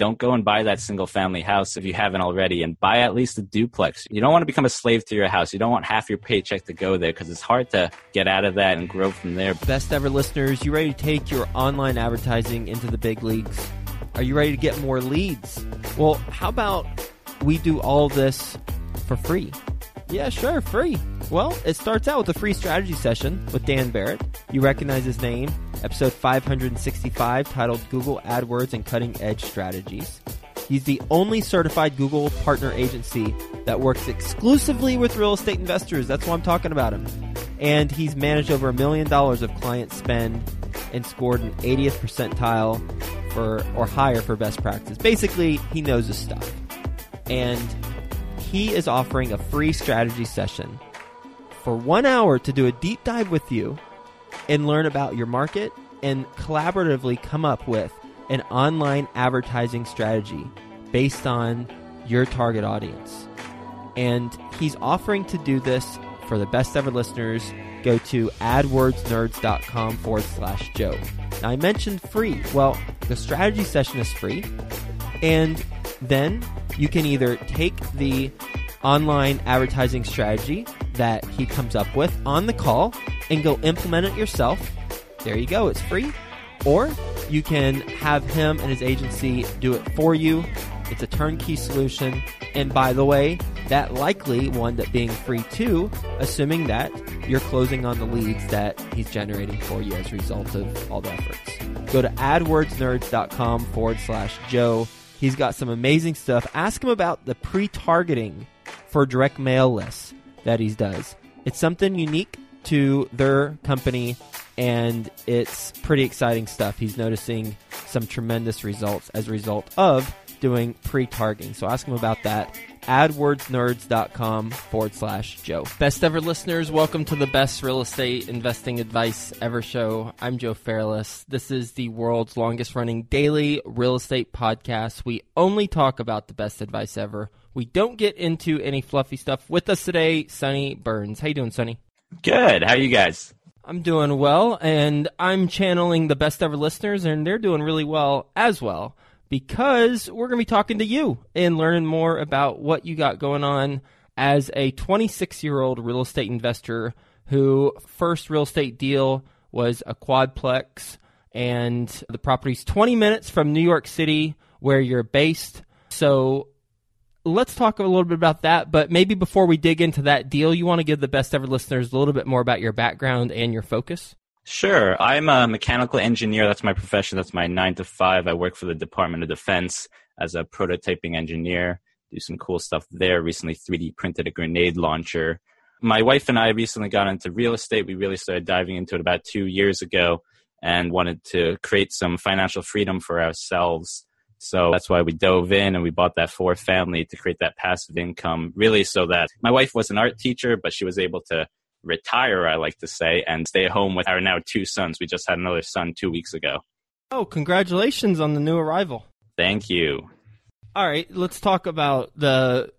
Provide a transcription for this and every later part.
don't go and buy that single family house if you haven't already and buy at least a duplex. You don't want to become a slave to your house. You don't want half your paycheck to go there because it's hard to get out of that and grow from there. Best ever listeners, you ready to take your online advertising into the big leagues? Are you ready to get more leads? Well, how about we do all this for free? Yeah, sure, free. Well, it starts out with a free strategy session with Dan Barrett. You recognize his name, episode 565, titled Google AdWords and Cutting Edge Strategies. He's the only certified Google partner agency that works exclusively with real estate investors. That's why I'm talking about him. And he's managed over a million dollars of client spend and scored an 80th percentile for or higher for best practice. Basically, he knows his stuff. And he is offering a free strategy session for one hour to do a deep dive with you and learn about your market and collaboratively come up with an online advertising strategy based on your target audience. And he's offering to do this for the best ever listeners. Go to adwordsnerds.com forward slash Joe. Now, I mentioned free. Well, the strategy session is free. And then you can either take the online advertising strategy that he comes up with on the call and go implement it yourself. There you go, it's free. Or you can have him and his agency do it for you. It's a turnkey solution. And by the way, that likely will end up being free too, assuming that you're closing on the leads that he's generating for you as a result of all the efforts. Go to adwordsnerds.com forward slash Joe. He's got some amazing stuff. Ask him about the pre targeting for direct mail lists that he does. It's something unique to their company and it's pretty exciting stuff. He's noticing some tremendous results as a result of doing pre-targeting. So ask him about that. AdWordsNerds.com forward slash Joe. Best ever listeners, welcome to the best real estate investing advice ever show. I'm Joe Fairless. This is the world's longest running daily real estate podcast. We only talk about the best advice ever. We don't get into any fluffy stuff. With us today, Sonny Burns. How you doing, Sonny? Good. How are you guys? I'm doing well, and I'm channeling the best ever listeners, and they're doing really well as well because we're going to be talking to you and learning more about what you got going on as a 26 year old real estate investor who first real estate deal was a quadplex and the property's 20 minutes from New York City where you're based. So let's talk a little bit about that. But maybe before we dig into that deal, you want to give the best ever listeners a little bit more about your background and your focus? Sure. I'm a mechanical engineer. That's my profession. That's my nine to five. I work for the Department of Defense as a prototyping engineer. Do some cool stuff there. Recently 3D printed a grenade launcher. My wife and I recently got into real estate. We really started diving into it about two years ago and wanted to create some financial freedom for ourselves. So that's why we dove in and we bought that fourth family to create that passive income, really so that my wife was an art teacher, but she was able to retire, I like to say, and stay at home with our now two sons. We just had another son two weeks ago. Oh, congratulations on the new arrival. Thank you. All right, let's talk about the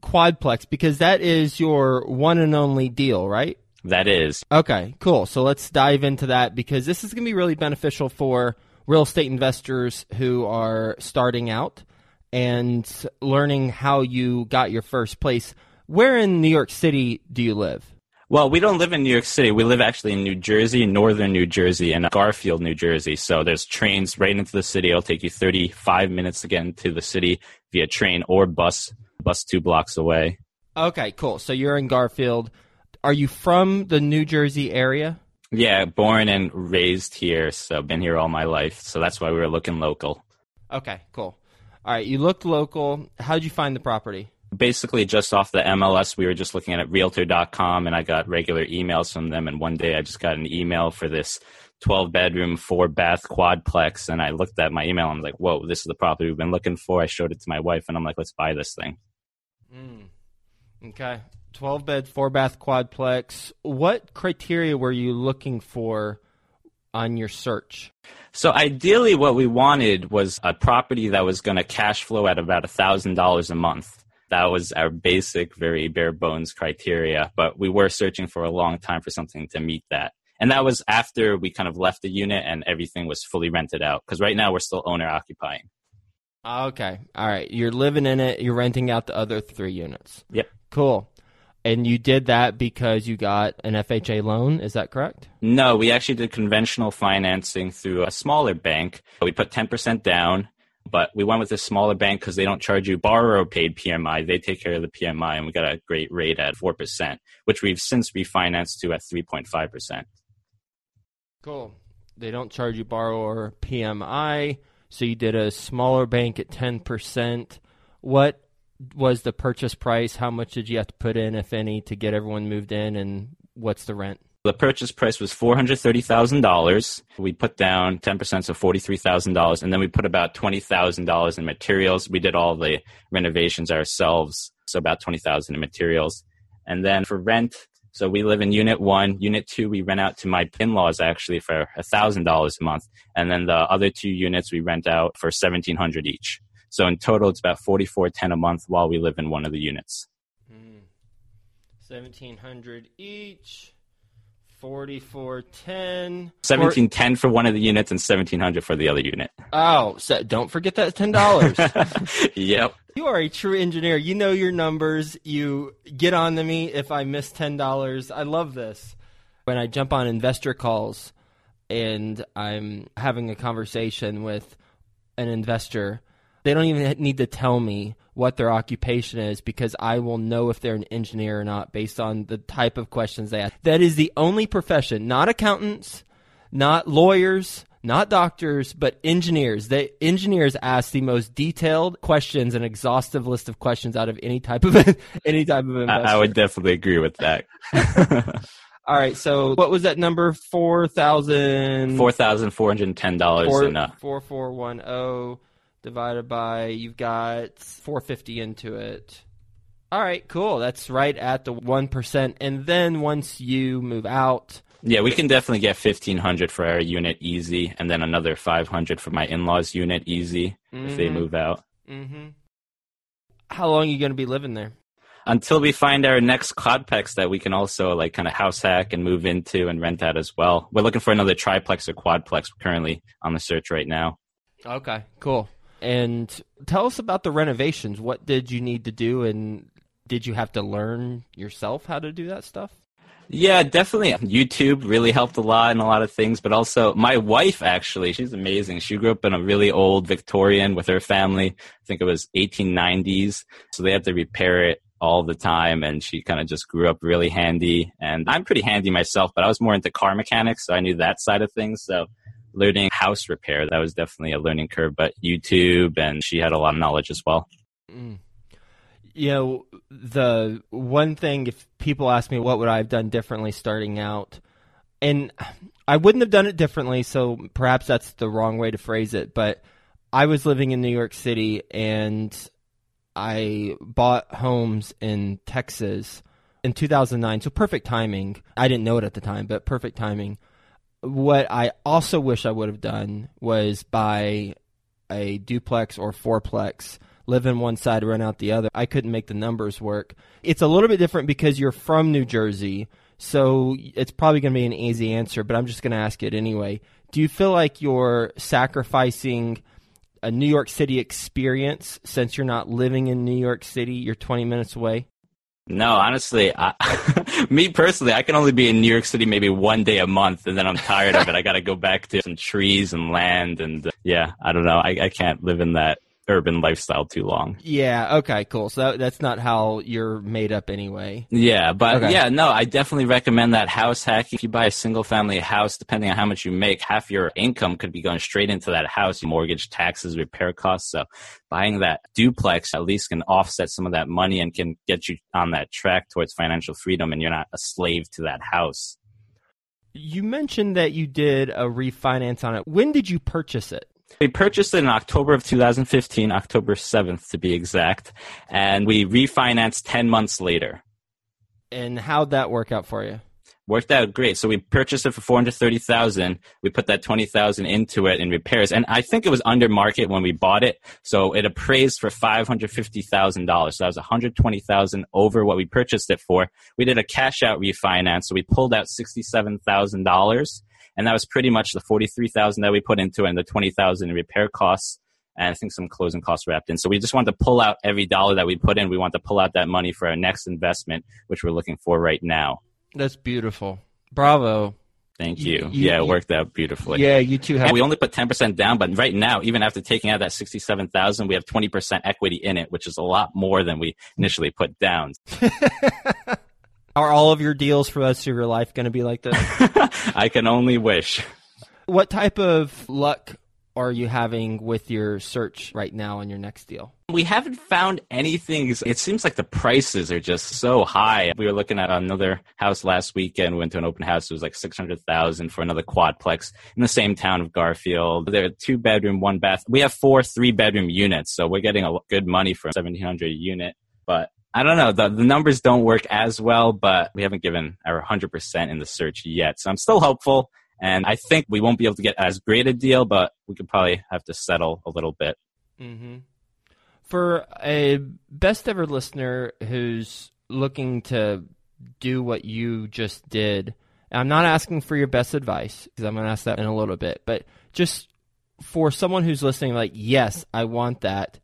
quadplex because that is your one and only deal, right? That is. Okay, cool. So let's dive into that because this is going to be really beneficial for real estate investors who are starting out and learning how you got your first place. Where in New York City do you live? Well, we don't live in New York City. We live actually in New Jersey, northern New Jersey, and Garfield, New Jersey. So there's trains right into the city. It'll take you 35 minutes to get into the city via train or bus, bus two blocks away. Okay, cool. So you're in Garfield. Are you from the New Jersey area? Yeah, born and raised here. So been here all my life. So that's why we were looking local. Okay, cool. All right, you looked local. How did you find the property? basically just off the MLS, we were just looking at realtor.com and I got regular emails from them. And one day I just got an email for this 12 bedroom, four bath quadplex. And I looked at my email and I was like, whoa, this is the property we've been looking for. I showed it to my wife and I'm like, let's buy this thing. Mm. Okay. 12 bed, four bath quadplex. What criteria were you looking for on your search? So ideally, what we wanted was a property that was going to cash flow at about a thousand dollars a month that was our basic, very bare bones criteria. But we were searching for a long time for something to meet that. And that was after we kind of left the unit and everything was fully rented out. Because right now we're still owner occupying. Okay. All right. You're living in it. You're renting out the other three units. Yep. Cool. And you did that because you got an FHA loan. Is that correct? No, we actually did conventional financing through a smaller bank. We put 10% down, but we went with a smaller bank because they don't charge you borrower paid PMI. They take care of the PMI, and we got a great rate at 4%, which we've since refinanced to at 3.5%. Cool. They don't charge you borrower PMI. So you did a smaller bank at 10%. What was the purchase price? How much did you have to put in, if any, to get everyone moved in? And what's the rent? The purchase price was four hundred thirty thousand dollars. We put down ten percent, so forty three thousand dollars, and then we put about twenty thousand dollars in materials. We did all the renovations ourselves, so about twenty thousand in materials. And then for rent, so we live in Unit One. Unit Two, we rent out to my in-laws actually for thousand dollars a month, and then the other two units we rent out for seventeen hundred each. So in total, it's about forty four ten a month while we live in one of the units. Mm. Seventeen hundred each. Forty-four ten. Seventeen ten for one of the units and seventeen hundred for the other unit. Oh, so don't forget that ten dollars. yep. You are a true engineer. You know your numbers. You get on to me if I miss ten dollars. I love this. When I jump on investor calls and I'm having a conversation with an investor, they don't even need to tell me what their occupation is because I will know if they're an engineer or not based on the type of questions they ask. That is the only profession, not accountants, not lawyers, not doctors, but engineers. They engineers ask the most detailed questions, an exhaustive list of questions out of any type of any type of investor. I, I would definitely agree with that. All right, so what was that number? Four thousand. Four thousand four hundred and ten dollars. Four uh, four one zero divided by you've got 450 into it. All right, cool. That's right at the 1%. And then once you move out, yeah, we can definitely get 1500 for our unit easy and then another 500 for my in-laws unit easy mm-hmm. if they mm-hmm. move out. Mm-hmm. How long are you going to be living there? Until we find our next quadplex that we can also like kind of house hack and move into and rent out as well. We're looking for another triplex or quadplex currently on the search right now. Okay, cool. And tell us about the renovations. What did you need to do, and did you have to learn yourself how to do that stuff? Yeah, definitely. YouTube really helped a lot in a lot of things, but also my wife actually, she's amazing. She grew up in a really old Victorian with her family. I think it was 1890s. So they had to repair it all the time and she kind of just grew up really handy. And I'm pretty handy myself, but I was more into car mechanics, so I knew that side of things. So learning house repair. That was definitely a learning curve, but YouTube and she had a lot of knowledge as well. Mm. You know, the one thing, if people ask me what would I have done differently starting out, and I wouldn't have done it differently, so perhaps that's the wrong way to phrase it, but I was living in New York City and I bought homes in Texas in 2009, so perfect timing. I didn't know it at the time, but perfect timing what I also wish I would have done was buy a duplex or fourplex, live in one side, rent out the other. I couldn't make the numbers work. It's a little bit different because you're from New Jersey, so it's probably going to be an easy answer, but I'm just going to ask it anyway. Do you feel like you're sacrificing a New York City experience since you're not living in New York City? You're 20 minutes away? No, honestly, I, me personally, I can only be in New York City maybe one day a month, and then I'm tired of it. I got to go back to some trees and land, and uh, yeah, I don't know. I, I can't live in that urban lifestyle too long. Yeah. Okay. Cool. So that, that's not how you're made up anyway. Yeah, but okay. yeah, no, I definitely recommend that house hack. If you buy a single family house, depending on how much you make, half your income could be going straight into that house, mortgage, taxes, repair costs. So buying that duplex at least can offset some of that money and can get you on that track towards financial freedom, and you're not a slave to that house. You mentioned that you did a refinance on it. When did you purchase it? We purchased it in October of 2015, October 7th to be exact, and we refinanced 10 months later. And how'd that work out for you? Worked out great. So we purchased it for 430,000. We put that 20,000 into it in repairs. And I think it was under market when we bought it. So it appraised for $550,000. So that was 120,000 over what we purchased it for. We did a cash out refinance. So we pulled out $67,000 and that was pretty much the 43,000 that we put into it and the 20,000 in repair costs and I think some closing costs wrapped in. So we just wanted to pull out every dollar that we put in. We want to pull out that money for our next investment, which we're looking for right now. That's beautiful. Bravo. Thank you. You- yeah, it worked out beautifully. Yeah, you too have. And we only put 10% down, but right now, even after taking out that 67,000, we have 20% equity in it, which is a lot more than we initially put down. Are all of your deals for the rest of your life going to be like this? I can only wish. what type of luck are you having with your search right now on your next deal? We haven't found anything. It seems like the prices are just so high. We were looking at another house last weekend. We went to an open house. It was like 600,000 for another quadplex in the same town of Garfield. They're two bedroom, one bath. We have four three bedroom units. So we're getting a good money for 1700 a unit. But I don't know. The, the numbers don't work as well, but we haven't given our 100% in the search yet. So I'm still hopeful. And I think we won't be able to get as great a deal, but we could probably have to settle a little bit. Mm-hmm. For a best ever listener who's looking to do what you just did, I'm not asking for your best advice because I'm going to ask that in a little bit, but just for someone who's listening, like, yes, I want that.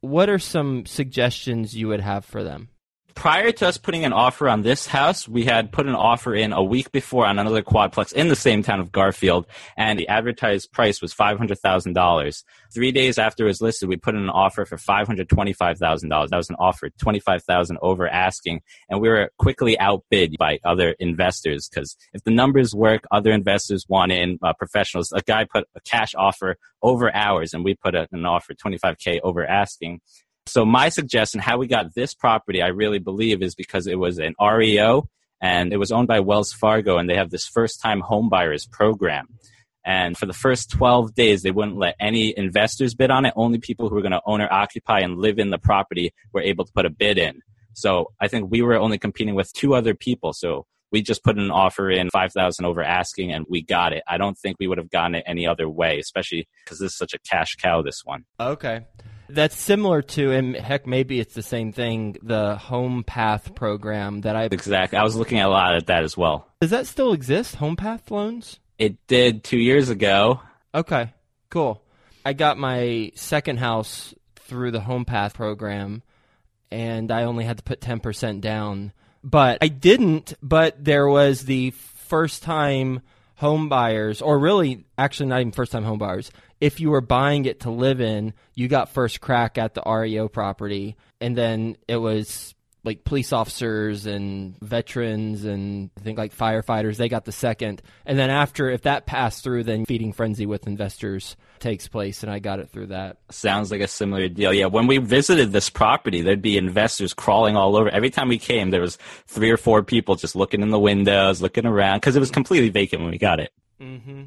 What are some suggestions you would have for them? Prior to us putting an offer on this house, we had put an offer in a week before on another quadplex in the same town of Garfield, and the advertised price was five hundred thousand dollars. Three days after it was listed, we put in an offer for five hundred twenty-five thousand dollars. That was an offer twenty-five thousand over asking, and we were quickly outbid by other investors because if the numbers work, other investors want in uh, professionals. A guy put a cash offer over ours, and we put a, an offer twenty-five k over asking. So my suggestion, how we got this property, I really believe, is because it was an REO and it was owned by Wells Fargo, and they have this first-time homebuyers program. And for the first 12 days, they wouldn't let any investors bid on it. Only people who were going to own or occupy and live in the property were able to put a bid in. So I think we were only competing with two other people. So we just put an offer in 5000 over asking and we got it. I don't think we would have gotten it any other way, especially because this is such a cash cow, this one. Okay. That's similar to, and heck, maybe it's the same thing, the Home Path program that I. Exactly. I was looking at a lot at that as well. Does that still exist, Home Path loans? It did two years ago. Okay, cool. I got my second house through the Home Path program, and I only had to put 10% down. But I didn't, but there was the first time home buyers, or really, actually, not even first time home buyers. If you were buying it to live in, you got first crack at the REO property, and then it was like police officers and veterans and I think like firefighters, they got the second. And then after, if that passed through, then feeding frenzy with investors takes place, and I got it through that. Sounds like a similar deal. Yeah, when we visited this property, there'd be investors crawling all over. Every time we came, there was three or four people just looking in the windows, looking around, because it was completely vacant when we got it. Mm-hmm.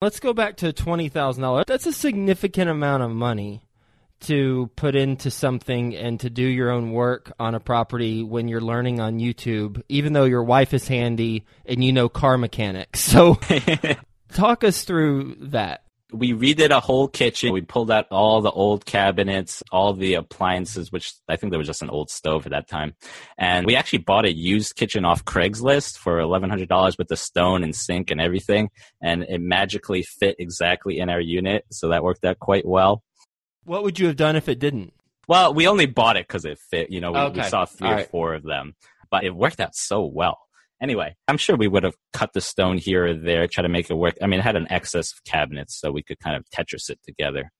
Let's go back to twenty thousand dollars. That's a significant amount of money to put into something and to do your own work on a property when you're learning on YouTube, even though your wife is handy and you know car mechanics. So, talk us through that. we redid a whole kitchen. We pulled out all the old cabinets, all the appliances, which I think there was just an old stove at that time. And we actually bought a used kitchen off Craigslist for $1,100 with the stone and sink and everything. And it magically fit exactly in our unit. So that worked out quite well. What would you have done if it didn't? Well, we only bought it because it fit. You know, we, we saw three All or right. four of them, but it worked out so well. Anyway, I'm sure we would have cut the stone here or there, try to make it work. I mean, it had an excess of cabinets, so we could kind of Tetris it together.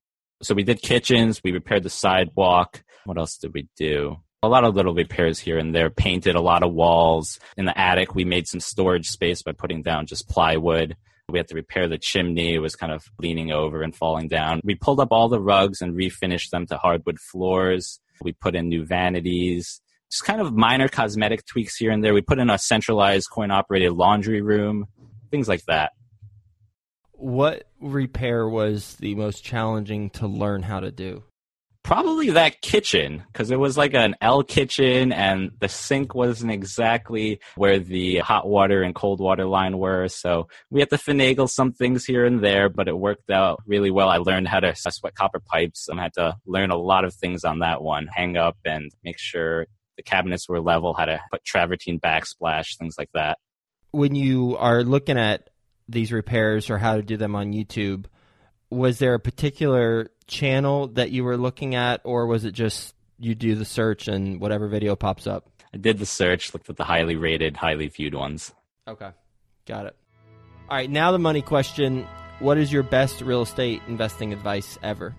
So we did kitchens, we repaired the sidewalk. What else did we do? A lot of little repairs here and there, painted a lot of walls. In the attic, we made some storage space by putting down just plywood. We had to repair the chimney. It was kind of leaning over and falling down. We pulled up all the rugs and refinished them to hardwood floors. We put in new vanities. Just kind of minor cosmetic tweaks here and there. We put in a centralized coin operated laundry room, things like that. What repair was the most challenging to learn how to do? Probably that kitchen, because it was like an L kitchen and the sink wasn't exactly where the hot water and cold water line were. So we had to finagle some things here and there, but it worked out really well. I learned how to sweat copper pipes. I had to learn a lot of things on that one. Hang up and make sure the cabinets were level, how to put travertine backsplash, things like that. when you are looking at these repairs or how to do them on YouTube, was there a particular channel that you were looking at, or was it just you do the search and whatever video pops up? I did the search, looked at the highly rated, highly viewed ones. Okay, got it. All right, now the money question. What is your best real estate investing advice ever?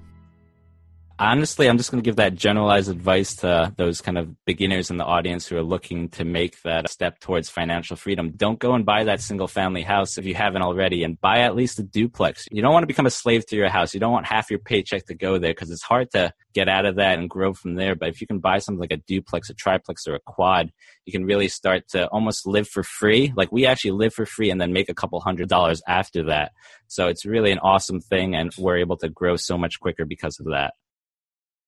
Honestly, I'm just going to give that generalized advice to those kind of beginners in the audience who are looking to make that step towards financial freedom. Don't go and buy that single family house if you haven't already and buy at least a duplex. You don't want to become a slave to your house. You don't want half your paycheck to go there because it's hard to get out of that and grow from there. But if you can buy something like a duplex, a triplex, or a quad, you can really start to almost live for free. Like we actually live for free and then make a couple hundred dollars after that. So it's really an awesome thing and we're able to grow so much quicker because of that.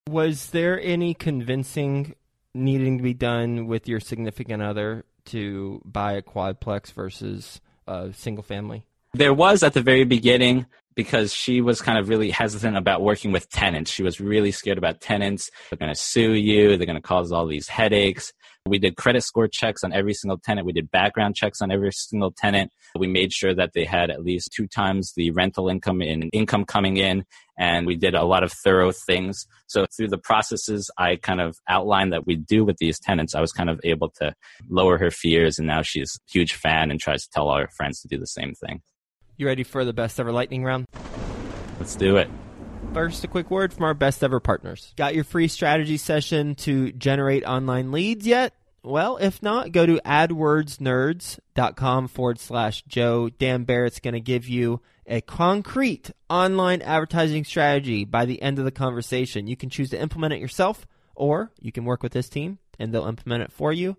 Was there any convincing needing to be done with your significant other to buy a quadplex versus a single family? There was at the very beginning because she was kind of really hesitant about working with tenants. She was really scared about tenants. They're going to sue you. They're going to cause all these headaches. We did credit score checks on every single tenant. We did background checks on every single tenant. We made sure that they had at least two times the rental income and income coming in. And we did a lot of thorough things. So through the processes I kind of outlined that we do with these tenants, I was kind of able to lower her fears. And now she's a huge fan and tries to tell all her friends to do the same thing. You ready for the best ever lightning round? Let's do it. First, a quick word from our best ever partners. Got your free strategy session to generate online leads yet? Well, if not, go to adwordsnerds.com forward slash Joe. Dan Barrett's going to give you a concrete online advertising strategy by the end of the conversation. You can choose to implement it yourself, or you can work with this team and they'll implement it for you.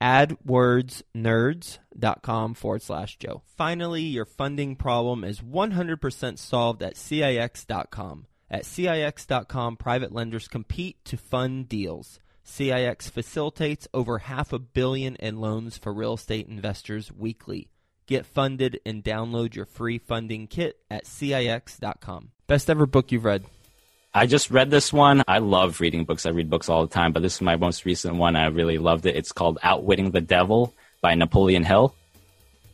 AdWordsNerds.com forward slash Joe. Finally, your funding problem is 100% solved at CIX.com. At CIX.com, private lenders compete to fund deals. CIX facilitates over half a billion in loans for real estate investors weekly. Get funded and download your free funding kit at CIX.com. Best ever book you've read? I just read this one. I love reading books. I read books all the time, but this is my most recent one. I really loved it. It's called Outwitting the Devil by Napoleon Hill.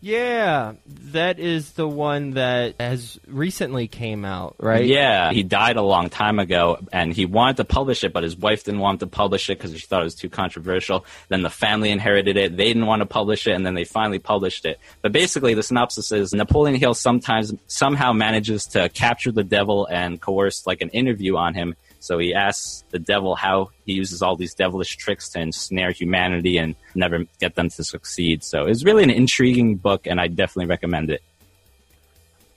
Yeah, that is the one that has recently came out, right? Yeah, he died a long time ago, and he wanted to publish it, but his wife didn't want to publish it because she thought it was too controversial. Then the family inherited it; they didn't want to publish it, and then they finally published it. But basically, the synopsis is Napoleon Hill sometimes somehow manages to capture the devil and coerce like an interview on him so he asks the devil how he uses all these devilish tricks to ensnare humanity and never get them to succeed. So it's really an intriguing book, and I definitely recommend it.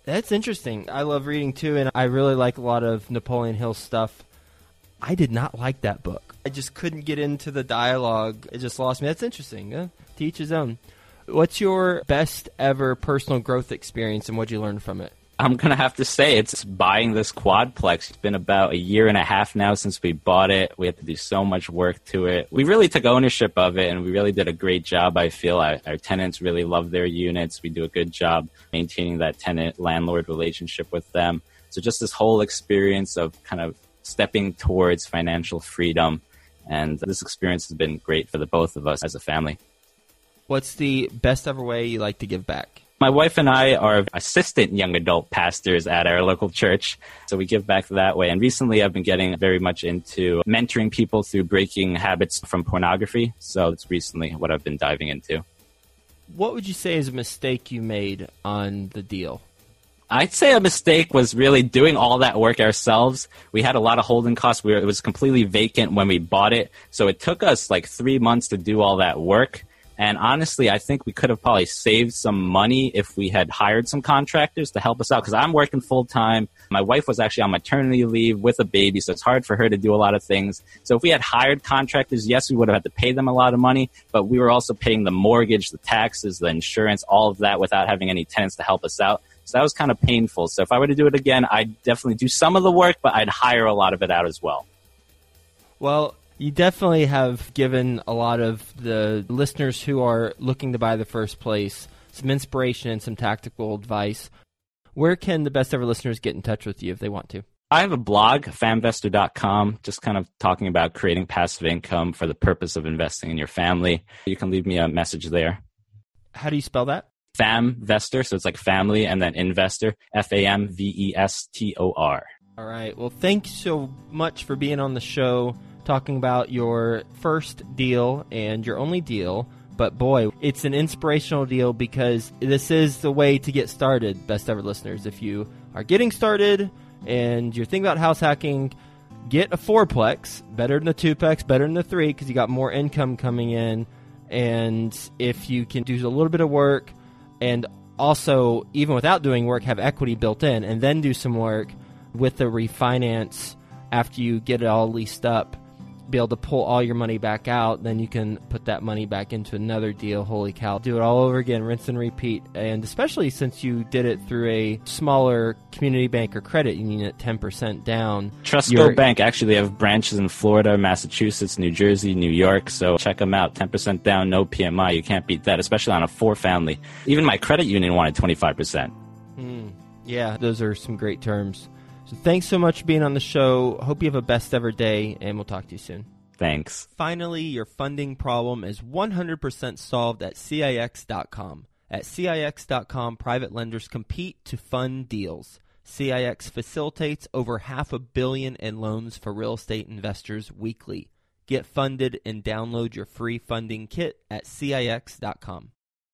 That's interesting. I love reading too, and I really like a lot of Napoleon Hill stuff. I did not like that book. I just couldn't get into the dialogue. It just lost me. That's interesting. Uh, teach his own. What's your best ever personal growth experience, and what'd you learn from it? I'm gonna have to say it's buying this quadplex. It's been about a year and a half now since we bought it. We had to do so much work to it. We really took ownership of it, and we really did a great job. I feel our, our tenants really love their units. We do a good job maintaining that tenant landlord relationship with them. So just this whole experience of kind of stepping towards financial freedom, and this experience has been great for the both of us as a family. What's the best ever way you like to give back? My wife and I are assistant young adult pastors at our local church, so we give back that way. And recently I've been getting very much into mentoring people through breaking habits from pornography. So it's recently what I've been diving into. What would you say is a mistake you made on the deal? I'd say a mistake was really doing all that work ourselves. We had a lot of holding costs. We were, it was completely vacant when we bought it. So it took us like three months to do all that work. And honestly, I think we could have probably saved some money if we had hired some contractors to help us out because I'm working full time. My wife was actually on maternity leave with a baby, so it's hard for her to do a lot of things. So if we had hired contractors, yes, we would have had to pay them a lot of money, but we were also paying the mortgage, the taxes, the insurance, all of that without having any tenants to help us out. So that was kind of painful. So if I were to do it again, I'd definitely do some of the work, but I'd hire a lot of it out as well. Well, you definitely have given a lot of the listeners who are looking to buy the first place some inspiration and some tactical advice. Where can the best ever listeners get in touch with you if they want to? I have a blog, famvestor.com, just kind of talking about creating passive income for the purpose of investing in your family. You can leave me a message there. How do you spell that? Famvestor, so it's like family and then investor, F A M V E S T O R. All right. Well, thanks so much for being on the show, talking about your first deal and your only deal. But boy, it's an inspirational deal because this is the way to get started, best ever listeners. If you are getting started and you're thinking about house hacking, get a fourplex, better than the twoplex, better than the three, because you got more income coming in. And if you can do a little bit of work and also, even without doing work, have equity built in and then do some work with the refinance after you get it all leased up, be able to pull all your money back out, then you can put that money back into another deal. Holy cow. Do it all over again, rinse and repeat. And especially since you did it through a smaller community bank or credit union at 10% down. Trustco Bank actually have branches in Florida, Massachusetts, New Jersey, New York. So check them out. 10% down, no PMI. You can't beat that, especially on a four family. Even my credit union wanted 25%. Mm, yeah, those are some great terms. So thanks so much for being on the show. Hope you have a best ever day, and we'll talk to you soon. Thanks. Finally, your funding problem is 100% solved at CIX.com. At CIX.com, private lenders compete to fund deals. CIX facilitates over half a billion in loans for real estate investors weekly. Get funded and download your free funding kit at CIX.com.